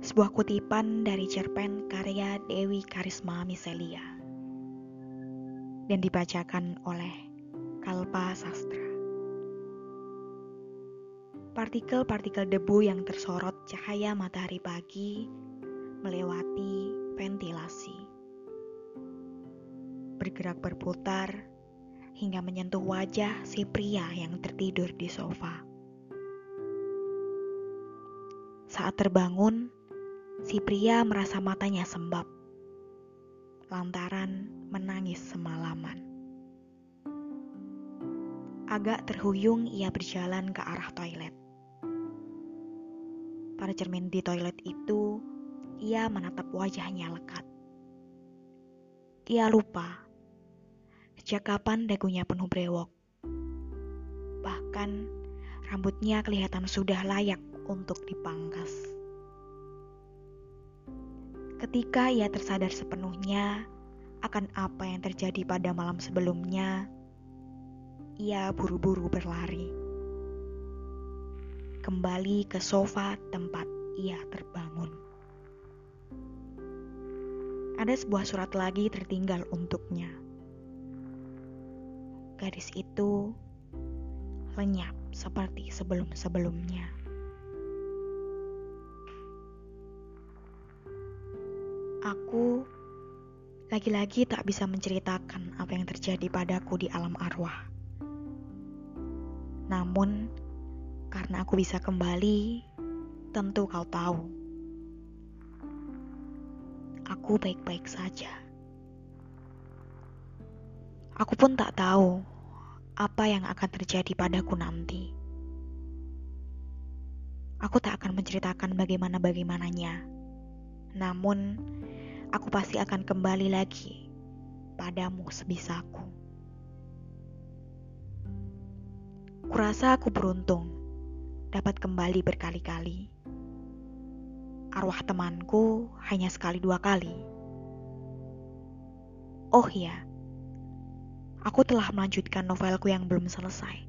Sebuah kutipan dari cerpen karya Dewi Karisma Miselia dan dibacakan oleh Kalpa Sastra. Partikel-partikel debu yang tersorot cahaya matahari pagi melewati ventilasi. Bergerak berputar hingga menyentuh wajah si pria yang tertidur di sofa. Saat terbangun, Si pria merasa matanya sembab, lantaran menangis semalaman. Agak terhuyung ia berjalan ke arah toilet. Pada cermin di toilet itu, ia menatap wajahnya lekat. Ia lupa sejak kapan dagunya penuh brewok. Bahkan rambutnya kelihatan sudah layak untuk dipangkas. Ketika ia tersadar sepenuhnya akan apa yang terjadi pada malam sebelumnya, ia buru-buru berlari. Kembali ke sofa tempat ia terbangun. Ada sebuah surat lagi tertinggal untuknya. Gadis itu lenyap seperti sebelum-sebelumnya. Aku lagi-lagi tak bisa menceritakan apa yang terjadi padaku di alam arwah. Namun, karena aku bisa kembali, tentu kau tahu. Aku baik-baik saja. Aku pun tak tahu apa yang akan terjadi padaku nanti. Aku tak akan menceritakan bagaimana-bagaimananya. Namun, aku pasti akan kembali lagi padamu sebisaku. Kurasa aku beruntung dapat kembali berkali-kali. Arwah temanku hanya sekali dua kali. Oh ya, aku telah melanjutkan novelku yang belum selesai.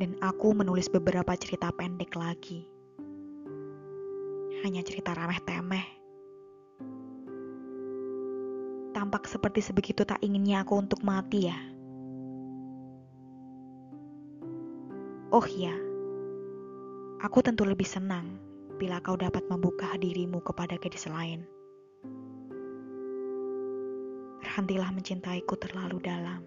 Dan aku menulis beberapa cerita pendek lagi. Hanya cerita rameh-temeh Tampak seperti sebegitu tak inginnya aku untuk mati ya. Oh ya, aku tentu lebih senang bila kau dapat membuka dirimu kepada gadis lain. Berhentilah mencintaiku terlalu dalam.